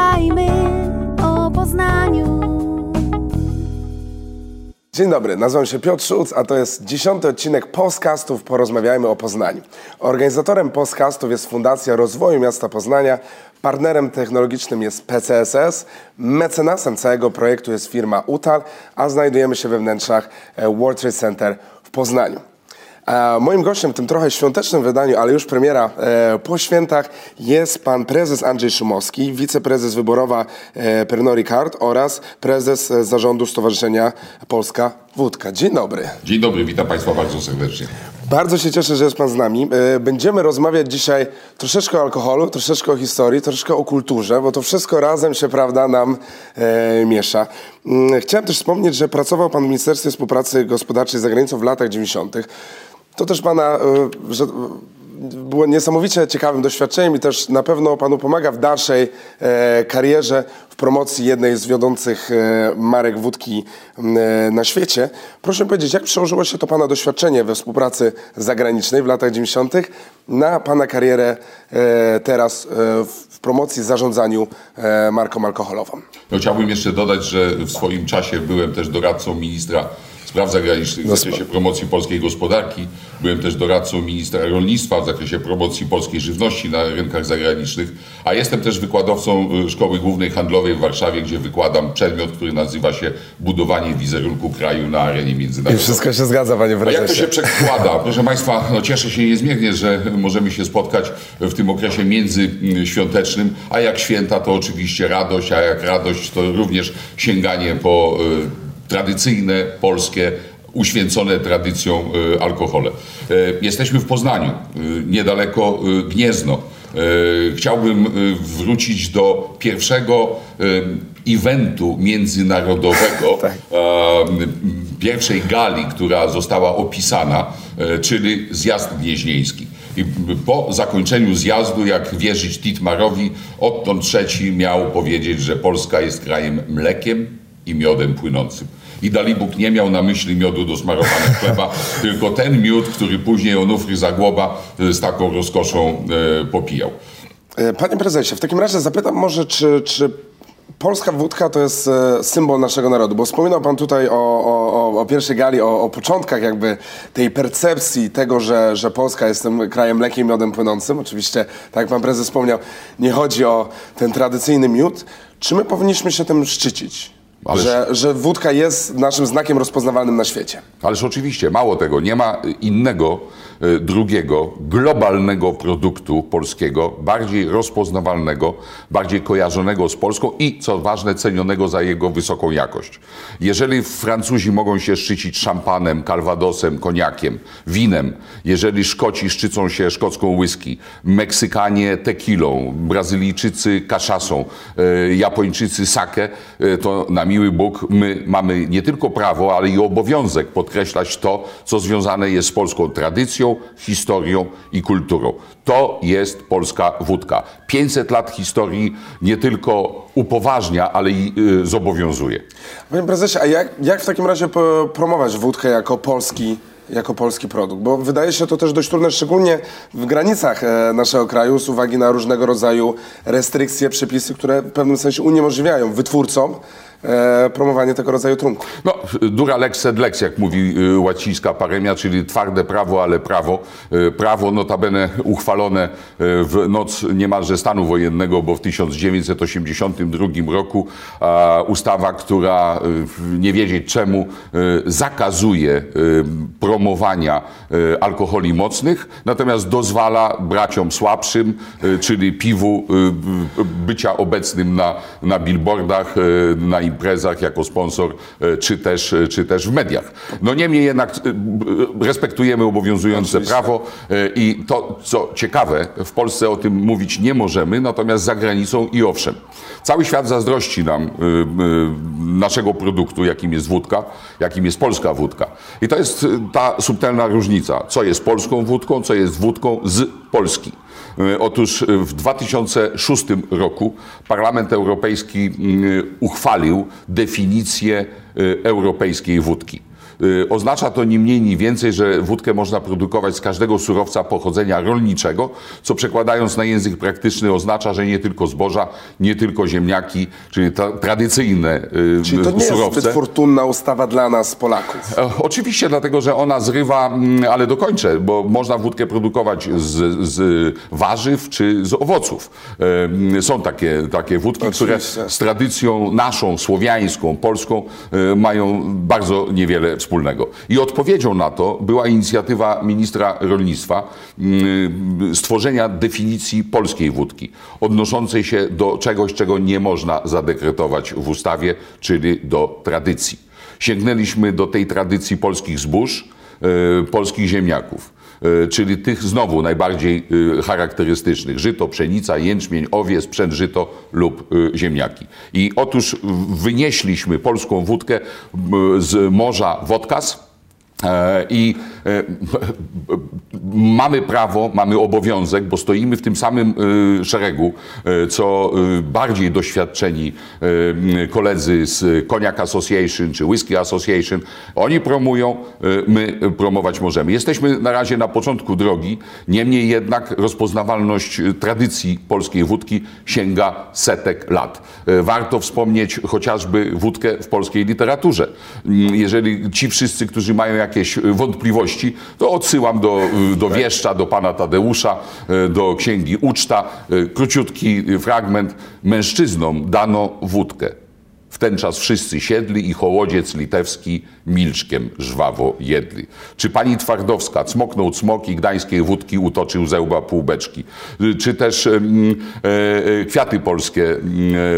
Porozmawiajmy o Poznaniu. Dzień dobry, nazywam się Piotr Szulc, a to jest dziesiąty odcinek podcastów Porozmawiajmy o Poznaniu. Organizatorem podcastów jest Fundacja Rozwoju Miasta Poznania, partnerem technologicznym jest PCSS, mecenasem całego projektu jest firma UTAL, a znajdujemy się we wnętrzach e, World Trade Center w Poznaniu. A moim gościem w tym trochę świątecznym wydaniu, ale już premiera e, po świętach, jest pan prezes Andrzej Szumowski, wiceprezes wyborowa e, Pernod Ricard oraz prezes e, zarządu Stowarzyszenia Polska Wódka. Dzień dobry. Dzień dobry, witam Państwa bardzo serdecznie. Bardzo się cieszę, że jest Pan z nami. E, Będziemy rozmawiać dzisiaj troszeczkę o alkoholu, troszeczkę o historii, troszeczkę o kulturze, bo to wszystko razem się, prawda, nam e, miesza. Mm, Chciałem też wspomnieć, że pracował Pan w Ministerstwie Współpracy Gospodarczej z zagranicą w latach 90. To też Pana e, że, było niesamowicie ciekawym doświadczeniem i też na pewno Panu pomaga w dalszej e, karierze w promocji jednej z wiodących e, marek wódki e, na świecie. Proszę powiedzieć, jak przełożyło się to Pana doświadczenie we współpracy zagranicznej w latach 90. na Pana karierę e, teraz e, w, promocji, zarządzaniu e, marką alkoholową? No, chciałbym jeszcze dodać, że w swoim czasie byłem też doradcą ministra spraw zagranicznych w zakresie promocji polskiej gospodarki. Byłem też doradcą ministra rolnictwa w zakresie promocji polskiej żywności na rynkach zagranicznych, a jestem też wykładowcą y, Szkoły Głównej Handlowej w Warszawie, gdzie wykładam przedmiot, który nazywa się budowanie wizerunku kraju na arenie I międzynarodowej. wszystko się zgadza, Panie A jak to Prezesie. się przekłada? Proszę Państwa, no cieszę się niezmiernie, że możemy się spotkać w tym okresie międzyświątecznym, a jak święta to oczywiście radość, a jak radość to również sięganie po y, tradycyjne, polskie, uświęcone tradycją y, alkohole. Y, jesteśmy w Poznaniu, y, niedaleko y, Gniezno. Y, Chciałbym wrócić do pierwszego eventu międzynarodowego, Tak. pierwszej gali, która została opisana, e, czyli zjazd gnieźnieński. I po zakończeniu zjazdu, jak wierzyć Titmarowi, odtąd trzeci miał powiedzieć, że Polska jest krajem mlekiem i miodem płynącym. I Dalibóg nie miał na myśli miodu do smarowania chleba, tylko ten miód, który później Onufry Zagłoba e, z taką rozkoszą e, popijał. E, Panie prezesie, w takim razie zapytam może, czy, czy polska wódka to jest symbol naszego narodu? Bo wspominał pan tutaj o, o, o, pierwszej gali, o, o początkach jakby tej percepcji tego, że, że Polska jest tym krajem mlekiem i miodem płynącym. Oczywiście, tak jak pan prezes wspomniał, nie chodzi o ten tradycyjny miód. Czy my powinniśmy się tym szczycić? Ależ- Że, że wódka jest naszym znakiem rozpoznawalnym na świecie. Ależ oczywiście, mało tego, nie ma innego, drugiego, globalnego produktu polskiego, bardziej rozpoznawalnego, bardziej kojarzonego z Polską i, co ważne, cenionego za jego wysoką jakość. Jeżeli Francuzi mogą się szczycić szampanem, kalwadosem, koniakiem, winem, jeżeli Szkoci szczycą się szkocką whisky, Meksykanie tequilą, Brazylijczycy kaszasą, e, Japończycy sake, e, to na miły Bóg my mamy nie tylko prawo, ale i obowiązek podkreślać to, co związane jest z polską tradycją, historią i kulturą. To jest polska wódka. 500 lat historii nie tylko upoważnia, ale i y, zobowiązuje. Panie prezesie, a jak, jak w takim razie promować wódkę jako polski, jako polski produkt? Bo wydaje się to też dość trudne, szczególnie w granicach e, naszego kraju, z uwagi na różnego rodzaju restrykcje, przepisy, które w pewnym sensie uniemożliwiają wytwórcom e, promowanie tego rodzaju trunku. No, dura lex sed lex, jak mówi y, łacińska paremia, czyli twarde prawo, ale prawo. Y, Prawo notabene uchwalone y, w noc niemalże stanu wojennego, bo w 1982 roku ustawa, która nie wiedzieć czemu zakazuje promowania alkoholi mocnych, natomiast dozwala braciom słabszym, czyli piwu, bycia obecnym na, na billboardach, na imprezach jako sponsor, y, czy też, y, czy też w mediach. No niemniej jednak y, respektujemy obowiązujące Oczywiście. prawo i to, co ciekawe, w Polsce o tym mówić nie możemy, natomiast za granicą i owszem. Cały świat zazdrości nam naszego produktu, jakim jest wódka, jakim jest polska wódka. I to jest ta subtelna różnica, co jest polską wódką, co jest wódką z Polski. Y, Otóż y, w 2006 roku Parlament Europejski uchwalił definicję y, europejskiej wódki. Y, Oznacza to ni mniej, ni więcej, że wódkę można produkować z każdego surowca pochodzenia rolniczego, co przekładając na język praktyczny oznacza, że nie tylko zboża, nie tylko ziemniaki, czyli tra tradycyjne y, Czyli to nie jest surowce. zbyt fortunna ustawa dla nas, Polaków. E, Oczywiście, dlatego że ona zrywa, mm, ale dokończę, bo można wódkę produkować z, z warzyw czy z owoców. E, Są takie, takie wódki, które Oczywiście. z tradycją naszą, słowiańską, polską e, mają bardzo niewiele wspólnego. I odpowiedzią na to była inicjatywa ministra rolnictwa mm, stworzenia definicji polskiej wódki, odnoszącej się do czegoś, czego nie można zadekretować w ustawie, czyli do tradycji. Sięgnęliśmy do tej tradycji polskich zbóż, e, polskich ziemniaków, czyli tych znowu najbardziej e, charakterystycznych: żyto, pszenica, jęczmień, owiec, sprzęt żyto lub e, ziemniaki. I otóż wynieśliśmy polską wódkę z morza Wodkas. E, I e, mamy prawo, mamy obowiązek, bo stoimy w tym samym e, szeregu, co bardziej doświadczeni koledzy z Cognac Association czy Whisky Association. Oni promują, my promować możemy. Jesteśmy na razie na początku drogi, niemniej jednak rozpoznawalność tradycji polskiej wódki sięga setek lat. Warto wspomnieć chociażby wódkę w polskiej literaturze. Jeżeli ci wszyscy, którzy mają jakieś wątpliwości, to odsyłam do, do Wieszcza, do pana Tadeusza, e, do księgi Uczta. Króciutki fragment. Mężczyznom dano wódkę. W ten czas wszyscy siedli i hołodziec litewski milczkiem żwawo jedli. Czy pani Twardowska cmoknął cmoki gdańskiej wódki utoczył ze łba półbeczki. Czy też e, e, Kwiaty Polskie,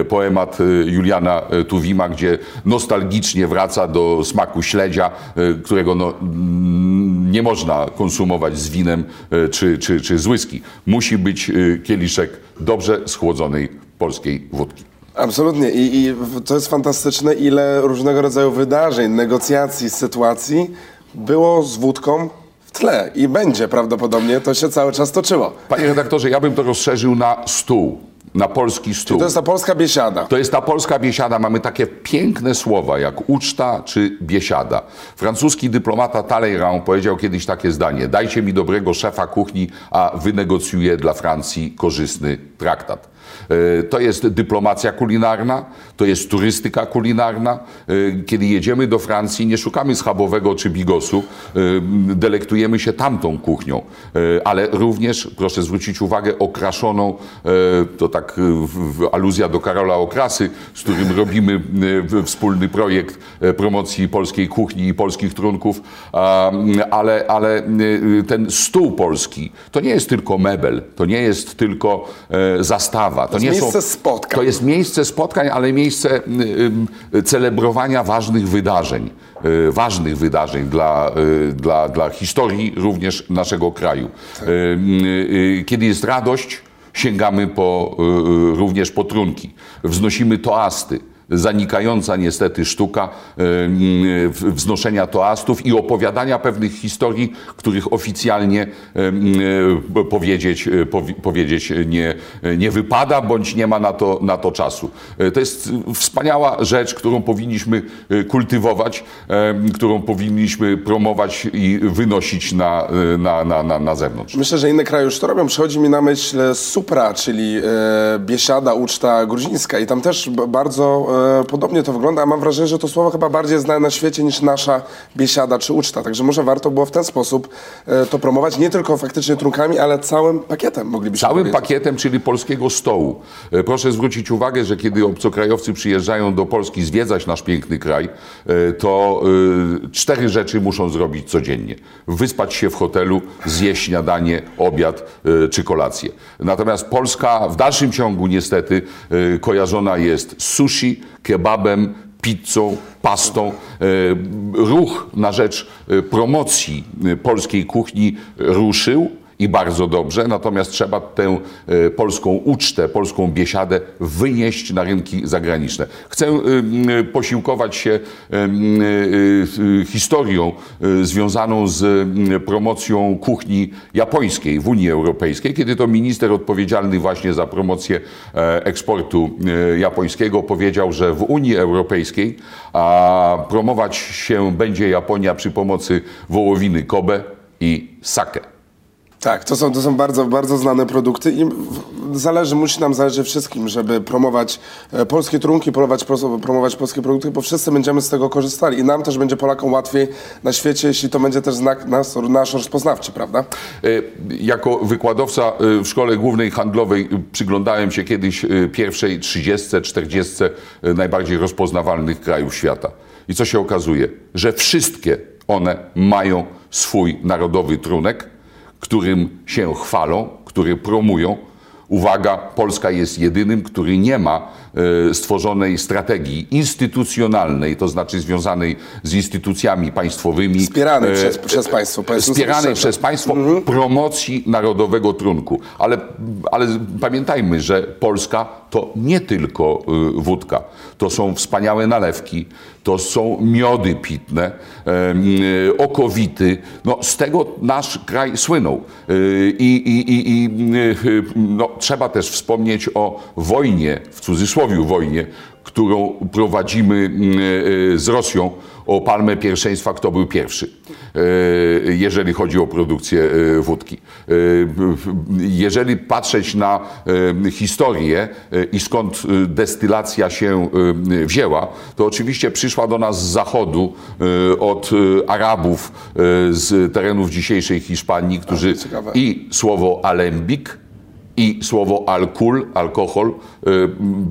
e, poemat e, Juliana Tuwima, gdzie nostalgicznie wraca do smaku śledzia, którego no, nie można konsumować z winem czy, czy, czy z whisky. Musi być kieliszek dobrze schłodzonej polskiej wódki. Absolutnie. I, I to jest fantastyczne, ile różnego rodzaju wydarzeń, negocjacji, sytuacji było z wódką w tle. I będzie prawdopodobnie. To się cały czas toczyło. Panie redaktorze, ja bym to rozszerzył na stół, na polski stół. To jest ta polska biesiada. To jest ta polska biesiada. Mamy takie piękne słowa jak uczta czy biesiada. Francuski dyplomata Talleyrand powiedział kiedyś takie zdanie: Dajcie mi dobrego szefa kuchni, a wynegocjuję dla Francji korzystny traktat. E, To jest dyplomacja kulinarna, to jest turystyka kulinarna. E, Kiedy jedziemy do Francji, nie szukamy schabowego czy bigosu, e, delektujemy się tamtą kuchnią, ale również, proszę zwrócić uwagę, okraszoną, to tak aluzja do Karola Okrasy, z którym robimy wspólny projekt promocji polskiej kuchni i polskich trunków, ale, ale ten stół polski to nie jest tylko mebel, to nie jest tylko zastawa. To, jest nie miejsce są, spotkań. To jest miejsce spotkań, ale miejsce y, y, celebrowania ważnych wydarzeń. y, Ważnych wydarzeń dla, y, dla, dla historii również naszego kraju. Y, y, y, Kiedy jest radość, sięgamy po, y, y, również po trunki. Wznosimy toasty. Zanikająca niestety sztuka y, w- wznoszenia toastów i opowiadania pewnych historii, których oficjalnie y, powiedzieć, powi- powiedzieć nie, nie wypada, bądź nie ma na to, na to czasu. To jest wspaniała rzecz, którą powinniśmy kultywować, którą powinniśmy promować i wynosić na, na, na, na, na zewnątrz. Myślę, że inne kraje już to robią. Przychodzi mi na myśl Supra, czyli e, biesiada, uczta gruzińska. I tam też bardzo e, podobnie to wygląda. A mam wrażenie, że to słowo chyba bardziej znane na świecie niż nasza biesiada czy uczta. Także może warto było w ten sposób e, to promować. Nie tylko faktycznie trunkami, ale całym pakietem moglibyśmy Całym powiedzieć. pakietem, czyli polskiego stołu. E, Proszę zwrócić uwagę, że kiedy obcokrajowcy przyjeżdżają do Polski zwiedzać nasz piękny kraj, e, to e, cztery rzeczy muszą zrobić codziennie. Wyspać się w hotelu, zjeść śniadanie, obiad e, czy kolację. Natomiast Polska w dalszym ciągu niestety e, kojarzona jest z sushi, kebabem, pizzą, pastą. E, Ruch na rzecz e, promocji e, polskiej kuchni ruszył i bardzo dobrze, natomiast trzeba tę e, polską ucztę, polską biesiadę wynieść na rynki zagraniczne. Chcę e, m, posiłkować się e, e, e, historią e, związaną z promocją kuchni japońskiej w Unii Europejskiej, kiedy to minister odpowiedzialny właśnie za promocję e, eksportu e, japońskiego powiedział, że w Unii Europejskiej promować się będzie Japonia przy pomocy wołowiny Kobe i sake. Tak, to są, to są bardzo, bardzo znane produkty i zależy, musi nam zależeć wszystkim, żeby promować e, polskie trunki, promować, promować polskie produkty, bo wszyscy będziemy z tego korzystali i nam też będzie Polakom łatwiej na świecie, jeśli to będzie też znak nas, nasz rozpoznawczy, prawda? E, Jako wykładowca e, w Szkole Głównej Handlowej przyglądałem się kiedyś pierwszej 30, 40 e, najbardziej rozpoznawalnych krajów świata. I co się okazuje? Że wszystkie one mają swój narodowy trunek, którym się chwalą, który promują. Uwaga, Polska jest jedynym, który nie ma e, stworzonej strategii instytucjonalnej, to znaczy związanej z instytucjami państwowymi. Wspieranej przez, przez państwo. wspieranej przez państwo promocji narodowego trunku. Ale, ale pamiętajmy, że Polska to nie tylko y, wódka. To są wspaniałe nalewki, to są miody pitne, y, okowity. No, z tego nasz kraj słynął. Y, I, i, i, i no, trzeba też wspomnieć o wojnie, w cudzysłowie wojnie, którą prowadzimy z Rosją o palmę pierwszeństwa, kto był pierwszy, jeżeli chodzi o produkcję y, wódki. Y, Jeżeli patrzeć na historię i skąd destylacja się wzięła, to oczywiście przyszła do nas z zachodu od Arabów z terenów dzisiejszej Hiszpanii, którzy i słowo alembik i słowo alkul, alkohol y,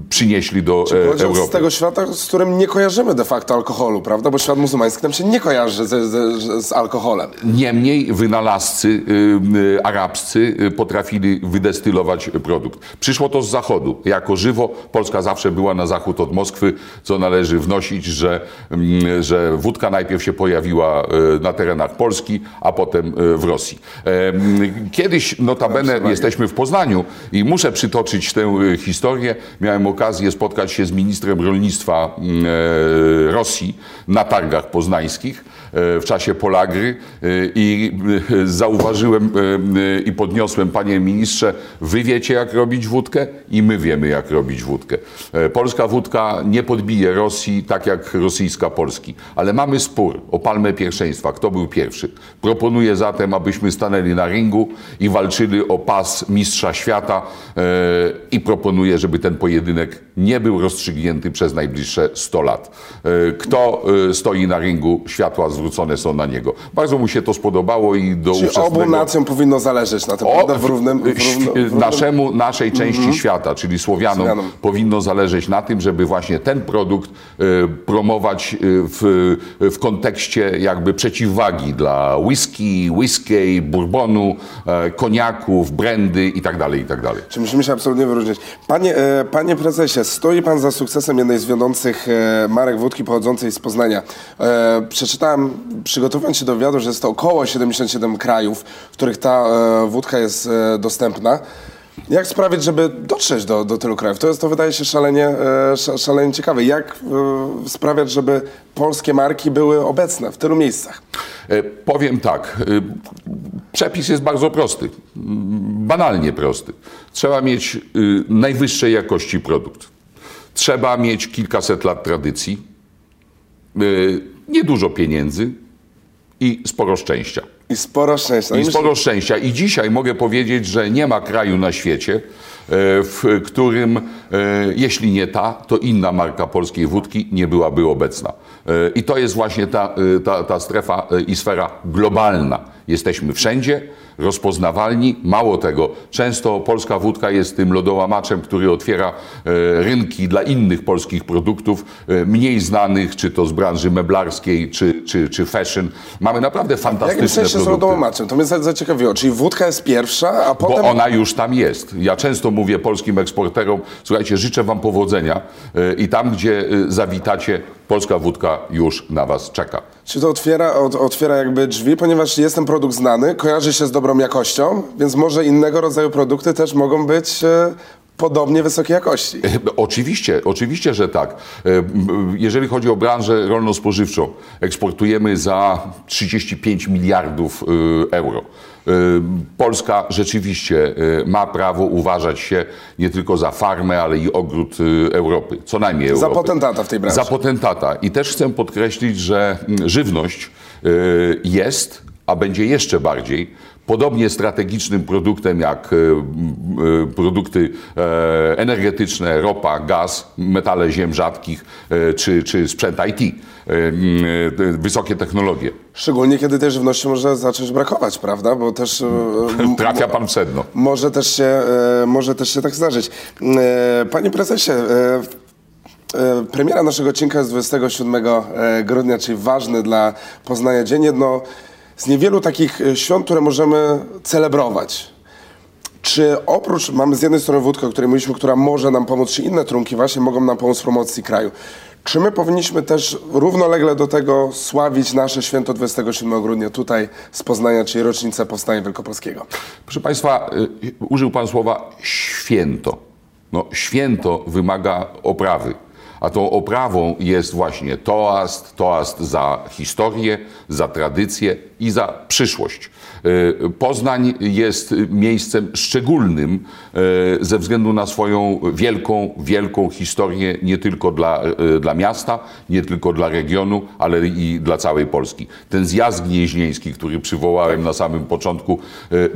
przynieśli do e, Europy. z tego świata, z którym nie kojarzymy de facto alkoholu, prawda? Bo świat muzułmański nam się nie kojarzy z, z, z alkoholem. Niemniej wynalazcy y, y, arabscy y, potrafili wydestylować produkt. Przyszło to z zachodu. Jako żywo Polska zawsze była na zachód od Moskwy, co należy wnosić, że, mm, że wódka najpierw się pojawiła y, na terenach Polski, a potem y, w Rosji. Em, Kiedyś, notabene, jesteśmy w Poznaniu i muszę przytoczyć tę y, historię. Miałem okazję spotkać się z ministrem rolnictwa mm, e, Rosji na targach poznańskich e, w czasie Polagry e, i e, zauważyłem i podniosłem, panie ministrze, wy wiecie jak robić wódkę i my wiemy jak robić wódkę. Polska wódka nie podbije Rosji tak jak rosyjska Polski, ale mamy spór o palmę pierwszeństwa, kto był pierwszy. Proponuję zatem, abyśmy stanęli na ringu i walczyli o pas mistrza świata i proponuję, żeby ten pojedynek nie był rozstrzygnięty przez najbliższe 100 lat. Kto e, stoi na ringu, światła zwrócone są na niego. Bardzo mu się to spodobało i do Czyli ówczesnego... obu nacjom powinno zależeć na tym, O, prawda? W równym... W równym, w równym... naszemu, naszej części świata, czyli Słowianom, Słowianom. powinno zależeć na tym, żeby właśnie ten produkt e, promować e, w, w kontekście jakby przeciwwagi dla whisky, whisky, bourbonu, e, koniaków, brandy i tak dalej, i tak dalej. Czy musimy się absolutnie wyróżnić. Panie, e, panie prezesie, stoi pan za sukcesem jednej z wiodących e, marek wódki pochodzącej z Poznania. E, przeczytałem, przygotowując się do wywiadu, że jest to około 77 krajów, w których ta e, wódka jest e, dostępna. Jak sprawić, żeby dotrzeć do, do tylu krajów? To, jest, to wydaje się szalenie, e, sz, szalenie ciekawe. Jak e, sprawiać, żeby polskie marki były obecne w tylu miejscach? E, Powiem tak. Przepis jest bardzo prosty. Banalnie prosty. Trzeba mieć y, najwyższej jakości produkt. Trzeba mieć kilkaset lat tradycji, niedużo pieniędzy i sporo szczęścia. I sporo szczęścia. No I sporo szczęścia. I dzisiaj mogę powiedzieć, że nie ma kraju na świecie, e, w którym, e, jeśli nie ta, to inna marka polskiej wódki nie byłaby obecna. I to jest właśnie ta, ta, ta strefa i sfera globalna. Jesteśmy wszędzie, rozpoznawalni. Mało tego, często polska wódka jest tym lodołamaczem, który otwiera e, rynki dla innych polskich produktów, e, mniej znanych, czy to z branży meblarskiej, czy, czy, czy fashion. Mamy naprawdę W jakim fantastyczne sensie z produkty. lodołamaczem? To mnie za- zaciekawiło. Czyli wódka jest pierwsza, a Bo potem... ona już tam jest. Ja często mówię polskim eksporterom, słuchajcie, życzę wam powodzenia y, i tam, gdzie zawitacie, polska wódka już na was czeka. Czy to otwiera, ot, otwiera jakby drzwi, ponieważ jest ten produkt znany, kojarzy się z dobrą jakością, więc może innego rodzaju produkty też mogą być e, podobnie wysokiej jakości. Oczywiście, oczywiście, że tak. E, Jeżeli chodzi o branżę rolno-spożywczą, eksportujemy za 35 miliardów e, euro. E, Polska rzeczywiście e, ma prawo uważać się nie tylko za farmę, ale i ogród e, Europy, co najmniej Za Europy. potentata w tej branży. Za potentata. I też chcę podkreślić, że żywność jest, a będzie jeszcze bardziej, podobnie strategicznym produktem jak y, y, produkty e, energetyczne, ropa, gaz, metale ziem rzadkich e, czy, czy sprzęt IT, e, e, wysokie technologie. Szczególnie kiedy tej żywności może zacząć brakować, prawda? Bo też... e, Trafia pan w sedno. Może też się, e, może też się tak zdarzyć. E, Panie prezesie, e, e, premiera naszego odcinka jest 27 e, grudnia, czyli ważny dla Poznania dzień. Jedno z niewielu takich e, świąt, które możemy celebrować. Czy oprócz, mamy z jednej strony wódkę, o której mówiliśmy, która może nam pomóc, czy inne trunki właśnie mogą nam pomóc w promocji kraju. Czy my powinniśmy też równolegle do tego sławić nasze święto 27 grudnia tutaj z Poznania, czyli rocznicę Powstania Wielkopolskiego? Proszę Państwa, y, użył Pan słowa święto. No, święto wymaga oprawy. A tą oprawą jest właśnie toast, toast za historię, za tradycję i za przyszłość. Y, Poznań jest miejscem szczególnym y, ze względu na swoją wielką, wielką historię nie tylko dla, y, dla miasta, nie tylko dla regionu, ale i dla całej Polski. Ten zjazd gnieźnieński, który przywołałem na samym początku,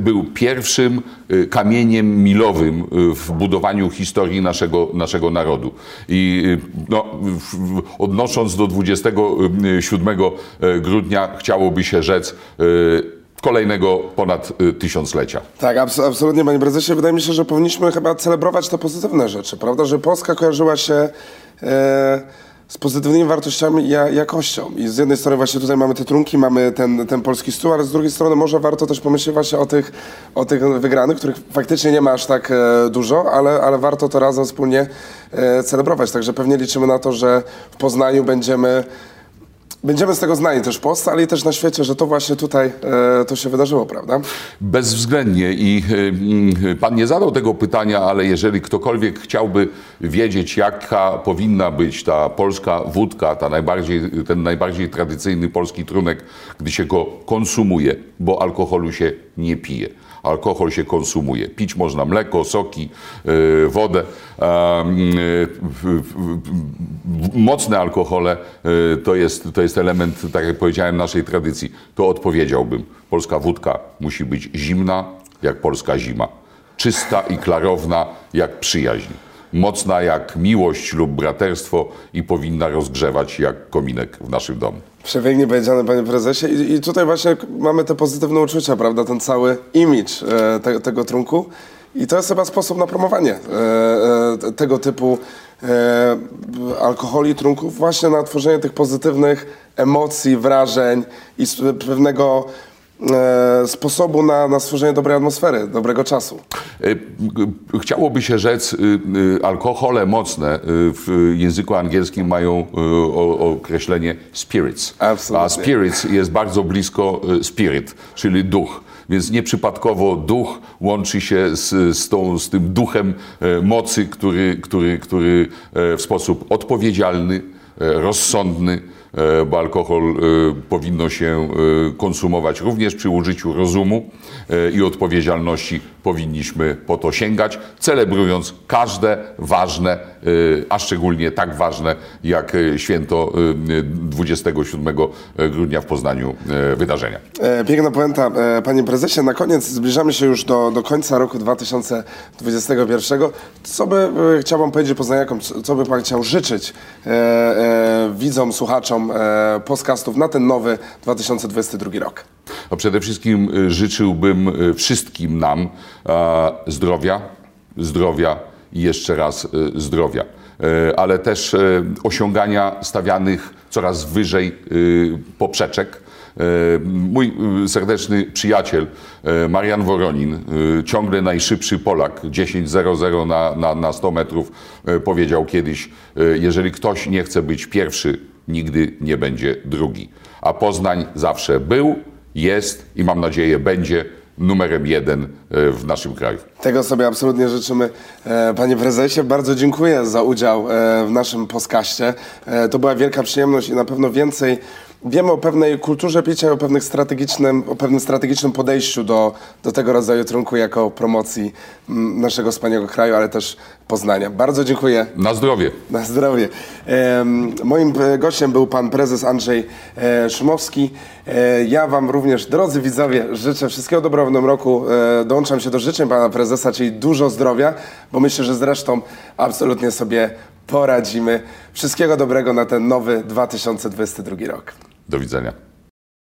był pierwszym kamieniem milowym w budowaniu historii naszego, naszego narodu. I no, odnosząc do 27 grudnia, chciałoby się rzec kolejnego ponad y, tysiąclecia. Tak, abs- absolutnie, panie prezesie. Wydaje mi się, że powinniśmy chyba celebrować te pozytywne rzeczy, prawda? Że Polska kojarzyła się e, z pozytywnymi wartościami i ja, jakością. I z jednej strony właśnie tutaj mamy te trunki, mamy ten, ten polski stół, ale z drugiej strony może warto też pomyśleć właśnie o tych, o tych wygranych, których faktycznie nie ma aż tak e, dużo, ale, ale warto to razem wspólnie e, celebrować. Także pewnie liczymy na to, że w Poznaniu będziemy Będziemy z tego znani też w Polsce, ale i też na świecie, że to właśnie tutaj e, to się wydarzyło, prawda? Bezwzględnie i y, y, pan nie zadał tego pytania, ale jeżeli ktokolwiek chciałby wiedzieć, jaka powinna być ta polska wódka, ta najbardziej, ten najbardziej tradycyjny polski trunek, gdy się go konsumuje, bo alkoholu się nie pije. Alkohol się konsumuje. Pić można mleko, soki, y, wodę. A, y, mocne alkohole y, to jest, to jest element, tak jak powiedziałem, naszej tradycji. To odpowiedziałbym. Polska wódka musi być zimna, jak polska zima. Czysta i klarowna, jak przyjaźń. Mocna jak miłość lub braterstwo i powinna rozgrzewać jak kominek w naszym domu. Przepięknie powiedziane, panie prezesie. I, I tutaj właśnie mamy te pozytywne uczucia, prawda? Ten cały image e, te, tego trunku. I to jest chyba sposób na promowanie e, e, tego typu e, alkoholi, trunków, właśnie na tworzenie tych pozytywnych emocji, wrażeń i pewnego sposobu na, na stworzenie dobrej atmosfery, dobrego czasu. E, Chciałoby się rzec, y, y, alkohole mocne y, w języku angielskim mają określenie spirits. Absolutnie. A spirits jest bardzo blisko spirit, czyli duch. Więc nieprzypadkowo duch łączy się z, z, tą, z tym duchem e, mocy, który, który, który e, w sposób odpowiedzialny, e, rozsądny, e, bo alkohol e, powinno się e, konsumować również przy użyciu rozumu e, i odpowiedzialności powinniśmy po to sięgać, celebrując każde ważne, e, a szczególnie tak ważne jak e, święto e, 27 grudnia w Poznaniu wydarzenia. E, Piękna puenta, e, panie prezesie. Na koniec zbliżamy się już do, do końca roku 2021. Co by e, chciał pan powiedzieć poznaniakom, co by pan chciał życzyć widzom, słuchaczom podcastów na ten nowy 2022 rok? A przede wszystkim y, życzyłbym y, wszystkim nam zdrowia, zdrowia i jeszcze raz y, zdrowia, E, ale też e, osiągania stawianych coraz wyżej poprzeczek. E, Mój serdeczny przyjaciel e, Marian Woronin, ciągle najszybszy Polak, 10.00 na, na, na 100 metrów, e, powiedział kiedyś, e, jeżeli ktoś nie chce być pierwszy nigdy nie będzie drugi. A Poznań zawsze był, jest i mam nadzieję będzie numerem jeden e, w naszym kraju. Tego sobie absolutnie życzymy. E, Panie prezesie, bardzo dziękuję za udział e, w naszym podcaście. To była wielka przyjemność i na pewno więcej wiemy o pewnej kulturze picia i o, pewnych strategicznym, o pewnym strategicznym podejściu do, do tego rodzaju trunku jako promocji mm, naszego wspaniałego kraju, ale też Poznania. Bardzo dziękuję. Na zdrowie. Na zdrowie. Moim e, gościem był pan prezes Andrzej e, Szumowski. E, Ja wam również, drodzy widzowie, życzę wszystkiego dobrego w nowym roku. E, Dołączam się do życzeń pana prezesa, czyli dużo zdrowia, bo myślę, że zresztą absolutnie sobie poradzimy. Wszystkiego dobrego na ten nowy 2022 rok. Do widzenia.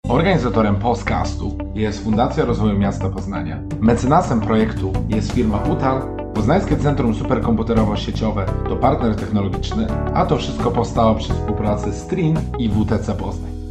Organizatorem podcastu jest Fundacja Rozwoju Miasta Poznania. Mecenasem projektu jest firma UTAL, Poznańskie Centrum Superkomputerowo-Sieciowe to partner technologiczny, a to wszystko powstało przy współpracy z TRIN i WTC Poznań.